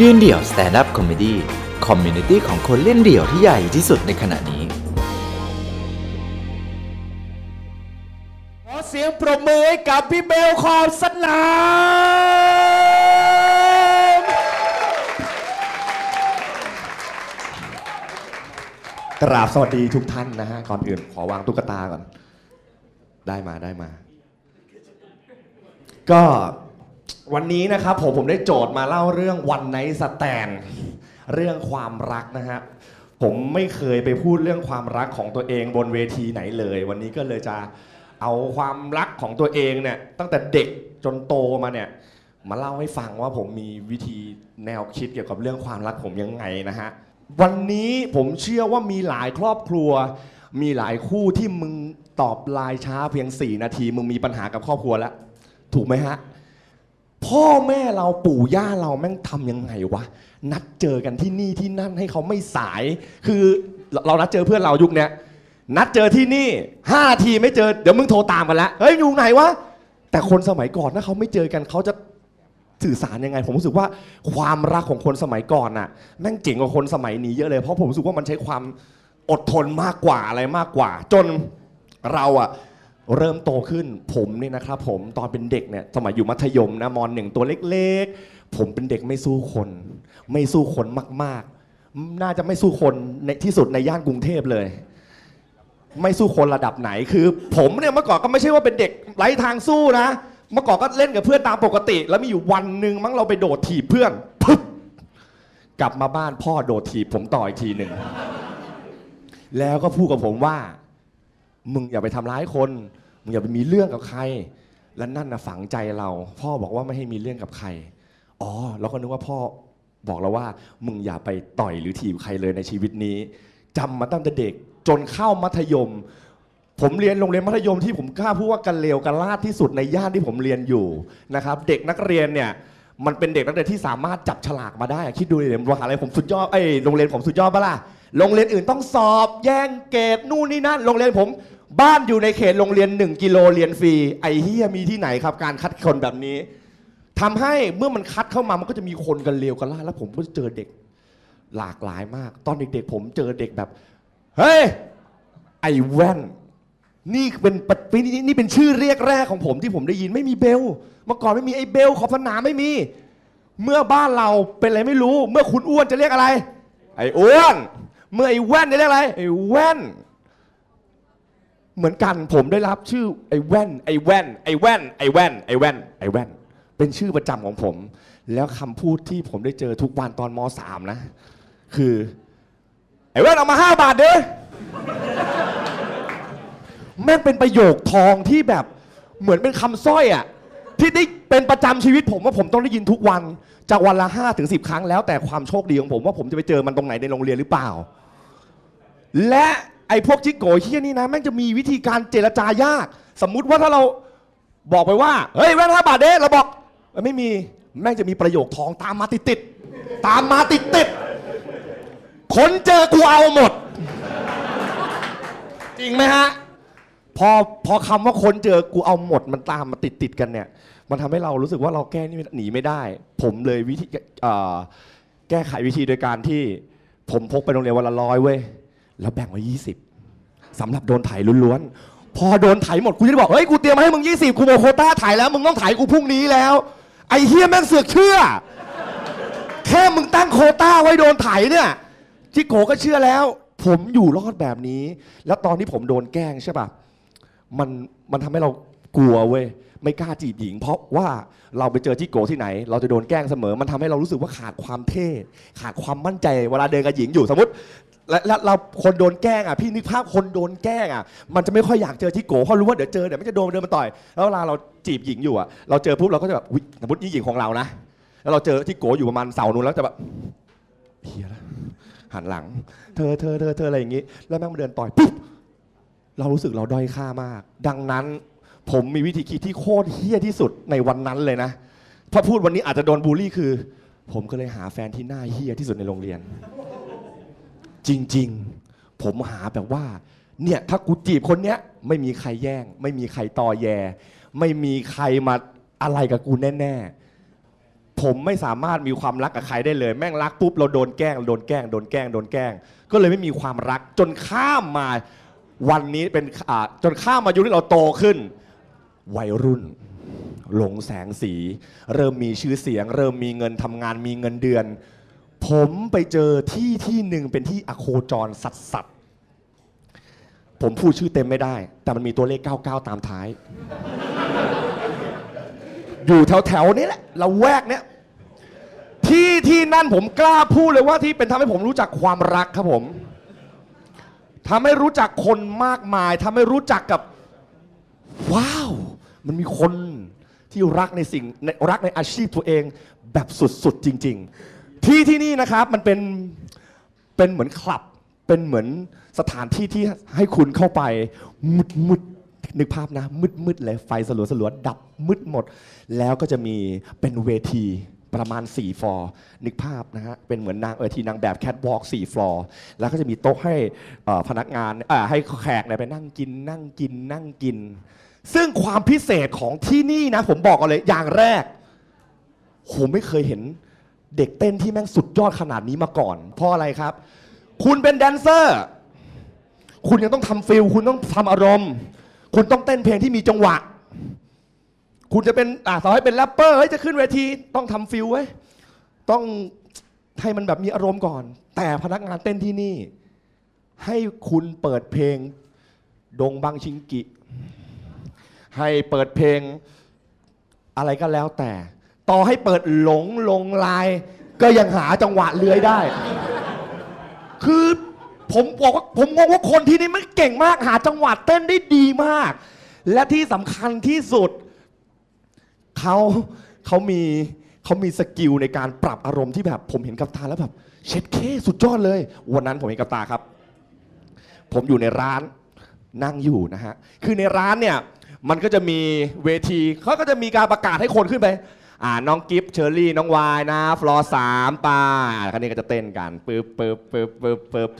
ยืนเดี่ยว Stand Up Comedy community ของคนเล่นเดี่ยวที่ใหญ่ที่สุดในขณะนี้ ขอเสียงปรบมือให้กับพี่เบลล์ ขอบสนาม กราบสวัสดีทุกท่านนะฮะ ก่อนอื่นขอวางตุ๊กตาก่อน ได้มาได้มา ก็ วันนี้นะครับผมผมได้โจทย์มาเล่าเรื่องวันไนสแตนเรื่องความรักนะฮะผมไม่เคยไปพูดเรื่องความรักของตัวเองบนเวทีไหนเลย วันนี้ก็เลยจะเอาความรักของตัวเองเนี่ยตั้งแต่เด็กจนโตมาเนี่ยมาเล่าให้ฟังว่าผมมีวิธีแนวคิดเกี่ยวกับเรื่องความรักผมยังไงนะฮะวันนี้ผมเชื่อว่ามีหลายครอบครัว มีหลายคู่ที่มึงตอบไลน์ช้าเพียง 4 นาที มึงมีปัญหากับครอบครัวแล้ว ถูกไหมฮะ พ่อแม่เราปู่ย่าเราแม่งทำยังไงวะ นัดเจอกันที่นี่ที่นั่นให้เขาไม่สาย คือเรานัดเจอเพื่อนเรายุคเนี้ยนัดเจอที่นี่ห้าทีไม่เจอเดี๋ยวมึงโทรตามกันล้วเฮ้ยอยู่ไหนวะแต่คนสมัยก่อนถ้าเขาไม่เจอกันเขาจะสื่อสารยังไง ผมรู้สึกว่าความรักของคนสมัยก่อนน่ะแม่งเจ๋งกว่าคนสมัยนี้เยอะเลยเพราะผมรู้สึกว่ามันใช้ความอดทนมากกว่าอะไรมากกว่า จนเราอะ เริ่มโตขึ้นผมเนี่ยนะครับผมตอนเป็นเด็กเนี่ยสมัยอยู่มัธยมนะมอนหนึ่งตัวเล็กๆ ผมเป็นเด็กไม่สู้คน ไม่สู้คนมากๆ น่าจะไม่สู้คนในที่สุดในย่านกรุงเทพเลย ไม่สู้คนระดับไหนคือ ผมเนี่ยเมื่อก่อนก็ไม่ใช่ว่าเป็นเด็กไร้ทางสู้นะ เมื่อก่อนก็เล่นกับเพื่อนตามปกติ แล้วมีอยู่วันหนึ่งมั้งเราไปโดดถีบเพื่อนปึ๊บกลับมาบ้านพ่อโดดถีบผมต่ออีกทีหนึ่งแล้วก็พูดกับผมว่า มึงอย่าไปทำร้ายคน มึงอย่าไปมีเรื่องกับใคร และนั่นนะฝังใจเรา พ่อบอกว่าไม่ให้มีเรื่องกับใคร อ๋อเราก็นึกว่าพ่อบอกเราว่า มึงอย่าไปต่อยหรือถีบใครเลยในชีวิตนี้จำมาตั้งแต่เด็กจนเข้ามัธยม ผมเรียนโรงเรียนมัธยมที่ผมกล้าพูดว่ากันเลวกันลาดที่สุดในย่านที่ผมเรียนอยู่นะครับ เด็กนักเรียนเนี่ยมันเป็นเด็กนักเรียนที่สามารถจับฉลากมาได้ คิดดูดิมหาอะไรผมสุดยอดไอ้ยโรงเรียนผมสุดยอดปะล่ะโรงเรียนอื่นต้องสอบแย่งเกรดนู่นนี่นั่นโรงเรียนผม บ้านอยู่ในเขตโรงเรียน 1 กิโลเรียนฟรี ไอ้เฮียมีที่ไหนครับ การคัดคนแบบนี้ทำให้เมื่อมันคัดเข้ามามันก็จะมีคนกันเลวกันล่าแล้วผมก็เจอเด็ก หลากหลายมาก ตอนเด็กๆ ผมเจอเด็กแบบ เฮ้ย ไอ้แว่น นี่เป็นปนี่นี่เป็นชื่อเรียกแรกของผมที่ผมได้ยินไม่มีเบล เมื่อก่อนไม่มีไอ้เบลขอบสนามไม่มี เมื่อบ้านเราเป็นอะไรไม่รู้ เมื่อคุณอ้วนจะเรียกอะไร ไอ้อ้วน เมื่อไอ้แว่นจะเรียกอะไร ไอ้แว่น เหมือนกันผมได้รับชื่อไอ้แว่นไอ้แว่นไอ้แว่นไอ้แว่นไอ้แว่นไอ้แว่น เป็นชื่อประจำของผม แล้วคำพูดที่ผมได้เจอทุกวันตอนมสามนะ คือ ไอ้แว่นเอามาห้าบาทเด้อแม่งเป็นประโยคทองที่แบบเหมือนเป็นคำสร้อยอะที่ได้เป็นประจำชีวิตผมว่าผมต้องได้ยินทุกวันจากวันละ5ถึง10 ครั้งแล้วแต่ความโชคดีของผมว่าผมจะไปเจอมันตรงไหนในโรงเรียนหรือเปล่า และ ไอ้พวกจิ๊กโกเฮี้ยนี่นะแม่งจะมีวิธีการเจรจายาก สมมุติว่าถ้าเราบอกไปว่า เฮ้ยแว่นห้าบาทเด้เราบอกเอ้ยไม่มีแม่งจะมีประโยคทองตามมาติดติดๆตามมาติดติดๆคนเจอกูเอาหมด จริงไหมฮะ พอพอคำว่าคนเจอกูเอาหมดมันตามมาติดติดๆกันเนี่ย มันทำให้เรารู้สึกว่าเราแก้นี่หนีไม่ได้ ผมเลยวิธีเอ่อแก้ไขวิธีโดยการที่ ผมพกไปโรงเรียนวันละร้อยเว้ย แล้วแบ่งไว้ยี่สิบสำหรับโดนไถล้วนๆ พอโดนไถหมดกูจะได้บอก เฮ้ย กูเตรียมมาให้มึงยี่สิบกูบอกโคต้าไถแล้ว มึงต้องไถกูพรุ่งนี้แล้ว ไอ้เฮียแม่งเสือกเชื่อ แค่มึงตั้งโคต้าไว้โดนไถเนี่ยจิโกก็เชื่อแล้ว ผมอยู่รอดแบบนี้ แล้วตอนที่ผมโดนแกล้งใช่ปะมันมันทำให้เรากลัวเว้ยไม่กล้าจีบหญิง เพราะว่าเราไปเจอที่โกที่ไหน เราจะโดนแกล้งเสมอ มันทำให้เรารู้สึกว่าขาดความเท่ ขาดความมั่นใจ เวลาเดินกับหญิงอยู่สมมติ และและเราคนโดนแกล้งอะพี่นึกภาพคนโดนแกล้งอะมันจะไม่ค่อยอยากเจอที่โกเพราะรู้ว่าเดี๋ยวเจอเดี๋ยวมันจะโดนเดินมาต่อย แล้วเวลาเราจีบหญิงอยู่อะเราเจอปุ๊บเราก็จะแบบอุ๊ยสมมตินี่หญิงของเรานะแล้วเราเจอที่โกอยู่ประมาณเสานู้นแล้วจะแบบเฮียล้วหันหลัง เธอเธอเธอเธออะไรอย่างงี้ แล้วแม่งมาเดินต่อยปุ๊บเรารู้สึกเราด้อยค่ามาก ดังนั้นผมมีวิธีคิดที่โคตรเฮี้ยที่สุดในวันนั้นเลยนะ ถ้าพูดวันนี้อาจจะโดนบูลลี่คือ ผมก็เลยหาแฟนที่หน้าเฮี้ยที่สุดในโรงเรียน จริง ๆ ผมหาแบบว่าเนี่ยถ้ากูจีบคนเนี้ยไม่มีใครแย่ง ไม่มีใครตอแย ไม่มีใครมาอะไรกับกูแน่ๆผมไม่สามารถมีความรักกับใครได้เลย แม่งรักปุ๊บเราโดนแกล้งโดนแกล้งโดนแกล้งโดนแกล้ง ก็เลยไม่มีความรักจนข้ามมาวันนี้เป็นอ่าจนข้ามมายุคที่เราโตขึ้น วัยรุ่น หลงแสงสี เริ่มมีชื่อเสียง เริ่มมีเงินทำงานมีเงินเดือน ผมไปเจอที่ที่หนึ่งเป็นที่อโคจรสัตสัตว์ผมพูดชื่อเต็มไม่ได้ แต่มันมีตัวเลข 99 ตามท้าย อยู่แถวแถวนี้แหละเราแวกเนี้ยที่ที่นั่นผมกล้าพูดเลยว่าที่เป็นทำให้ผมรู้จักความรักครับผมทำให้รู้จักคนมากมายทำให้รู้จักกับ ว้าว มันมีคนที่รักในสิ่งในรักในอาชีพตัวเองแบบสุดๆจริง ๆ ที่ที่นี่นะครับมันเป็นเป็นเหมือนคลับ เป็นเหมือนสถานที่ที่ให้คุณเข้าไปมืดมืดนึกภาพนะ มืดมืดเลยไฟสลัวสลัวดับมืดหมด แล้วก็จะมีเป็นเวทีประมาณ 4 ฟลอร์นึกภาพนะฮะ เป็นเหมือนนางเออทีนางแบบแคทวอล์ก4ฟลอร์แล้วก็จะมีโต๊ะให้พนักงานอ่อให้แขกเนี่ยไปนั่งกิน นั่งกิน นั่งกิน ซึ่งความพิเศษของที่นี่นะ ผมบอกกันเลยอย่างแรก ผมไม่เคยเห็น เด็กเต้นที่แม่งสุดยอดขนาดนี้มาก่อน เพราะอะไรครับ คุณเป็นแดนเซอร์ คุณยังต้องทำ feel คุณต้องทำอารมณ์ คุณต้องเต้นเพลงที่มีจังหวะ คุณจะเป็นอ่าต่อให้เป็นแรปเปอร์เฮ้ยจะขึ้นเวทีต้องทำ feel ไว้ต้องให้มันแบบมีอารมณ์ก่อน แต่พนักงานเต้นที่นี่ ให้คุณเปิดเพลงดงบังชิงกิ ให้เปิดเพลงอะไรก็แล้วแต่ ต่อให้เปิดหลงลงลาย ก็ยังหาจังหวะเลื้อยได้ คือผมบอกว่าผมงงว่าคนที่นี่มันเก่งมากหาจังหวะเต้นได้ดีมาก และที่สำคัญที่สุดเขาเขามีเขามีสกิลในการปรับอารมณ์ที่แบบผมเห็นกับตาแล้วแบบเช็ดเข้สุดยอดเลย วันนั้นผมเห็นกับตาครับ ผมอยู่ในร้านนั่งอยู่นะฮะ คือในร้านเนี่ยมันก็จะมีเวทีเขาก็จะมีการประกาศให้คนขึ้นไป อ่าน้องกิฟต์เชอร์รี่น้องวายนะ ฟลอร์สามปาคันนี้ก็จะเต้นกันปึ๊บปึ๊บปึ๊บปึ๊บปึ๊บ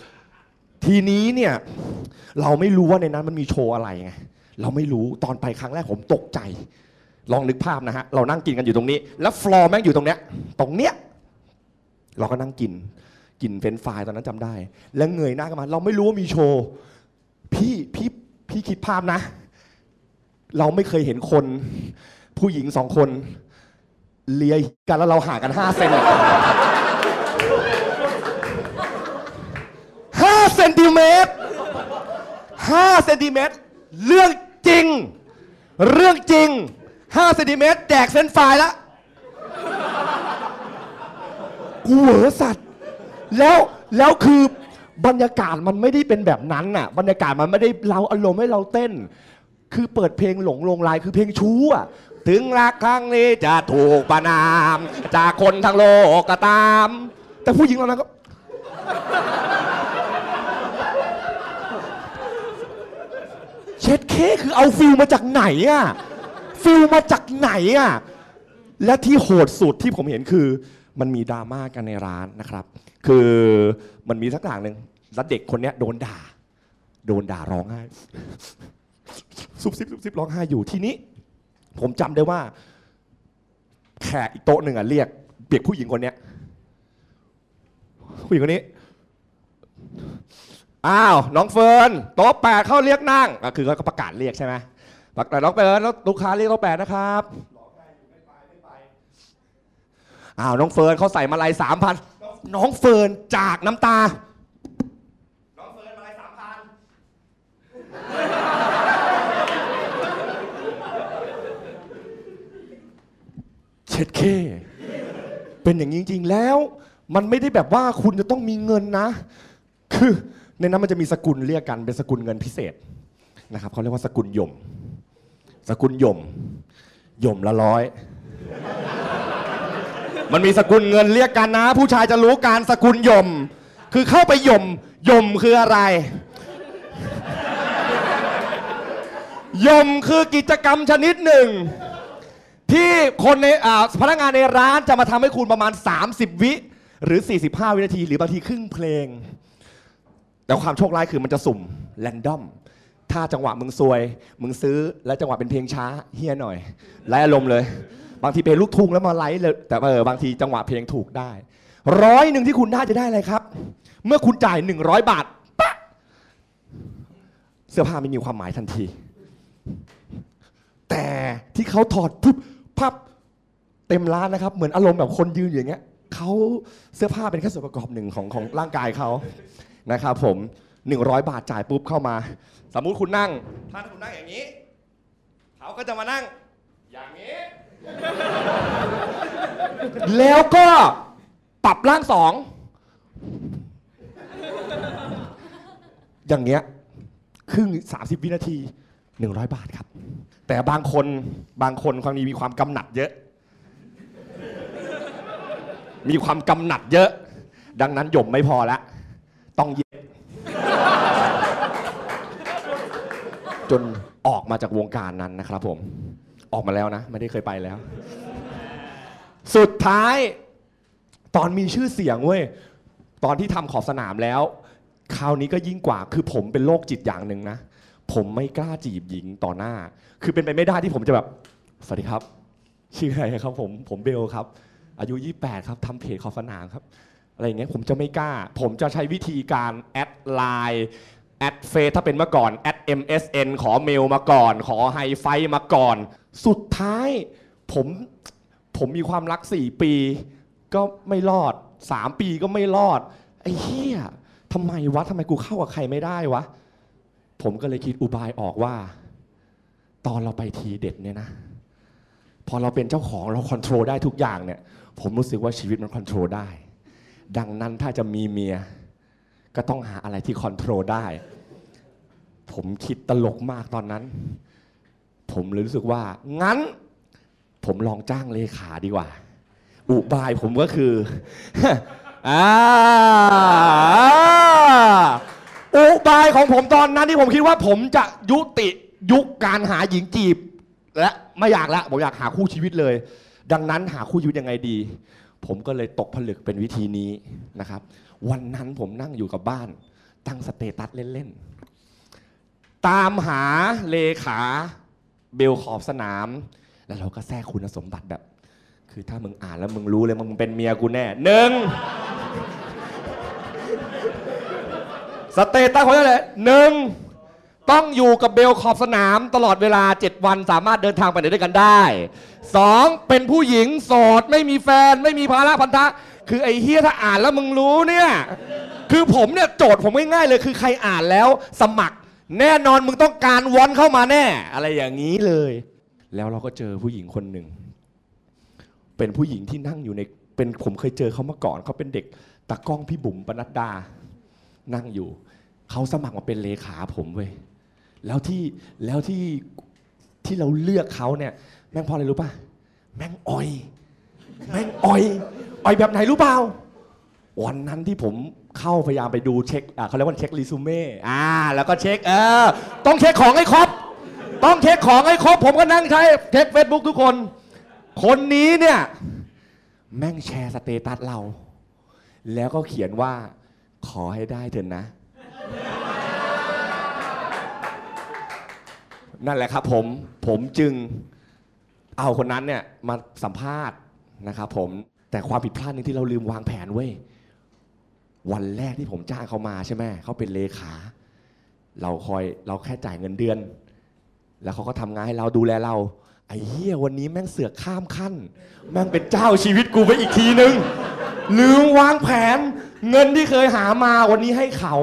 ทีนี้เนี่ยเราไม่รู้ว่าในนั้นมันมีโชว์อะไรไงเราไม่รู้ตอนไปครั้งแรกผมตกใจ ลองนึกภาพนะฮะเรานั่งกินกันอยู่ตรงนี้ แล้วฟลอร์แม่งอยู่ตรงเนี้ยตรงเนี้ยเราก็นั่งกินกินเฟรนฟรายตอนนั้นจำได้ แล้วเงยหน้ากันมา เราไม่รู้ว่ามีโชว์พี่พี่พี่คิดภาพนะ เราไม่เคยเห็นคน ผู้หญิงสองคน เลียกันแล้วเราห่างกันห้าเซนห้าเซนติเมตรห้าเซนติเมตรเรื่องจริง เรื่องจริงห้าเซนติเมตรแจกเส้นไฟล์แล้วกูเหวอสัตว์ แล้วแล้วคือบรรยากาศมันไม่ได้เป็นแบบนั้นน่ะ บรรยากาศมันไม่ได้เราอารมณ์ให้เราเต้น คือเปิดเพลงหลงลงลายคือเพลงชู้อะ ถึงรักครั้งนี้จะถูกประนาม จากคนทั้งโลกก็ตาม แต่ผู้หญิงเรานั้นก็เช็ดเข้คือเอา feel มาจากไหนอะ feel มาจากไหนอะและที่โหดสุดที่ผมเห็นคือมันมีดราม่ากันในร้านนะครับ คือมันมีสักอย่างหนึ่งแล้วเด็กคนนี้โดนด่า โดนด่าร้องไห้ซุบซิบซุบซิบร้องไห้อยู่ที่นี้ ผมจำได้ว่า แขกอีกโต๊ะหนึ่งอะเรียกเปียกผู้หญิงคนเนี้ยผู้หญิงคนนี้อ้าวน้องเฟิร์นโต๊ะแปดเขาเรียกนั่งก็คือเขาประกาศเรียกใช่ไหมประกาศน้องเฟิร์นแล้วลูกค้าเรียกโต๊ะแปดนะครับอ้าวน้องเฟิร์นเขาใส่มาลัยสามพันน้องเฟิร์นปาดน้ำตา น้องเฟิร์นมาลัยสามพัน เช็ดเข้ เป็นอย่างนี้จริงๆ แล้ว มันไม่ได้แบบว่าคุณจะต้องมีเงินนะ คือในนั้นมันจะมีสกุลเรียกกันเป็นสกุลเงินพิเศษนะครับเขาเรียกว่าสกุลหย่มสกุลหย่มหย่มละร้อย มันมีสกุลเงินเรียกกันนะ ผู้ชายจะรู้การสกุลหย่มคือเข้าไปหย่มหย่มคืออะไรหย่มคือกิจกรรมชนิดหนึ่ง ที่คนในอ่าพนักงานในร้านจะมาทำให้คุณประมาณ 30 วิ หรือ 45 วินาที หรือบางทีครึ่งเพลง แต่ความโชคร้ายคือมันจะสุ่มแรนดอม ถ้าจังหวะมึงซวย มึงซื้อแล้วจังหวะเป็นเพลงช้าเฮียหน่อยไล่อารมณ์เลย บางทีเพลงลูกทุ่งแล้วมาไลฟ์เลยแต่เออบางทีจังหวะเพลงถูกได้ร้อยหนึ่งที่คุณได้จะได้อะไรครับ เมื่อคุณจ่าย 100 บาทปะเสื้อผ้าไม่มีความหมายทันที แต่ที่เขาถอดปุ๊บ พับเต็มร้านนะครับ เหมือนอารมณ์แบบคนยืนอยู่อย่างเงี้ยเขาเสื้อผ้าเป็นแค่ส่วนประกอบหนึ่งของของร่างกายเขานะครับผม 100 บาทจ่ายปุ๊บเข้ามา สมมุติคุณนั่ง ถ้าคุณนั่งอย่างนี้ เขาก็จะมานั่ง อย่างนี้ แล้วก็ปรับร่างสอง อย่างเงี้ย ครึ่ง 30 วินาที 100 บาทครับ แต่บางคนบางคนความมีมีความกำหนัดเยอะ มีความกำหนัดเยอะ ดังนั้นหย่มไม่พอละต้องเย็บจนออกมาจากวงการนั้นนะครับผม ออกมาแล้วนะ ไม่ได้เคยไปแล้ว สุดท้าย ตอนมีชื่อเสียงเว้ย ตอนที่ทำขอบสนามแล้ว คราวนี้ก็ยิ่งกว่าคือผมเป็นโรคจิตอย่างหนึ่งนะ ผมไม่กล้าจีบหญิงต่อหน้า คือเป็นไปไม่ได้ที่ผมจะแบบ สวัสดีครับ ชื่ออะไรครับ ผม ผมเบลครับ อายุ 28 ครับทำเพจขอบสนามครับ อะไรอย่างเงี้ย ผมจะไม่กล้า ผมจะใช้วิธีการแอดไลน์แอดเฟซถ้าเป็นเมื่อก่อนแอด MSN ขอเมลมาก่อน ขอไฮไฟมาก่อน สุดท้ายผมผมมีความรัก 4 ปี ก็ไม่รอด 3 ปีก็ไม่รอด ไอ้เหี้ยทำไมวะทำไมกูเข้ากับใครไม่ได้วะ ผมก็เลยคิดอุบายออกว่า ตอนเราไปทีเด็ดเนี่ยนะ พอเราเป็นเจ้าของเรา control ได้ทุกอย่างเนี่ย ผมรู้สึกว่าชีวิตมัน control ได้ ดังนั้นถ้าจะมีเมีย ก็ต้องหาอะไรที่ control ได้ ผมคิดตลกมากตอนนั้น ผมเลยรู้สึกว่า งั้น ผมลองจ้างเลขาดีกว่า อุบายผมก็คืออ่า อุบายของผมตอนนั้นที่ผมคิดว่าผมจะยุติยุคการหาหญิงจีบ และไม่อยากละผมอยากหาคู่ชีวิตเลย ดังนั้นหาคู่ชีวิตยังไงดี ผมก็เลยตกผลึกเป็นวิธีนี้นะครับ วันนั้นผมนั่งอยู่กับบ้าน ตั้ง status เล่นๆตามหาเลขาเบลขอบสนาม แล้วเราก็แทรกคุณสมบัติแบบ คือถ้ามึงอ่านแล้วมึงรู้เลยมึงเป็นเมียกูแน่หนึ่ง status ของนั่นเลยหนึ่งต้องอยู่กับเบลขอบสนามตลอดเวลา 7 วันสามารถเดินทางไปไหนด้วยกันได้สองเป็นผู้หญิงโสด ไม่มีแฟนไม่มีภาระพันธะ คือไอ้เฮียถ้าอ่านแล้วมึงรู้เนี่ย คือผมเนี่ยโจทย์ผมง่ายๆเลย คือใครอ่านแล้วสมัคร แน่นอนมึงต้องการวอนเข้ามาแน่ อะไรอย่างนี้เลย แล้วเราก็เจอผู้หญิงคนหนึ่ง เป็นผู้หญิงที่นั่งอยู่ในเป็นผมเคยเจอเขามาก่อนเขาเป็นเด็กตากล้องพี่บุ๋มปนัดดา นั่งอยู่ เขาสมัครมาเป็นเลขาผมเว้ยแล้วที่แล้วที่ที่เราเลือกเขาเนี่ย แม่งเพราะอะไรรู้ป่ะ แม่งอ่อย แม่งอ่อยอ่อยแบบไหนรู้เปล่าวันนั้นที่ผมเข้าพยายามไปดูเช็คอ่าเขาเรียกว่าเช็ครีซูเม่อ่า แล้วก็เช็คเออต้องเช็คของให้ครบต้องเช็คของให้ครบผมก็นั่งใช้เช็คเฟซบุ๊กทุกคน คนนี้เนี่ย แม่งแชร์ status เรา แล้วก็เขียนว่า ขอให้ได้เถอะนะ นั่นแหละครับผมผมจึงเอาคนนั้นเนี่ยมาสัมภาษณ์นะครับผมแต่ความผิดพลาดหนึงที่เราลืมวางแผนเว้ยวันแรกที่ผมจ้างเขามาใช่ไหมเขาเป็นเลขา เราคอยเราแค่จ่ายเงินเดือน แล้วเขาก็ทำงานให้เราดูแลเรา ไอ้เหี้ยวันนี้แม่งเสือกข้ามขั้น แม่งเป็นเจ้าชีวิตกูไปอีกทีนึง ลืมวางแผน เงินที่เคยหามาวันนี้ให้เขา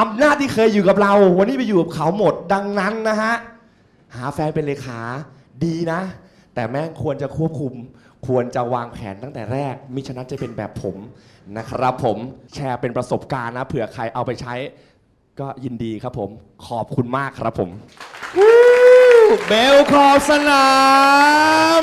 อำนาจที่เคยอยู่กับเรา วันนี้ไปอยู่กับเขาหมดดังนั้นนะฮะหาแฟนเป็นเลขาดีนะ แต่แม่งควรจะควบคุม ควรจะวางแผนตั้งแต่แรก มิฉะนั้นจะเป็นแบบผมนะครับผมแชร์เป็นประสบการณ์นะเผื่อใครเอาไปใช้ ก็ยินดีครับผม ขอบคุณมากครับผมเบลขอบสนาม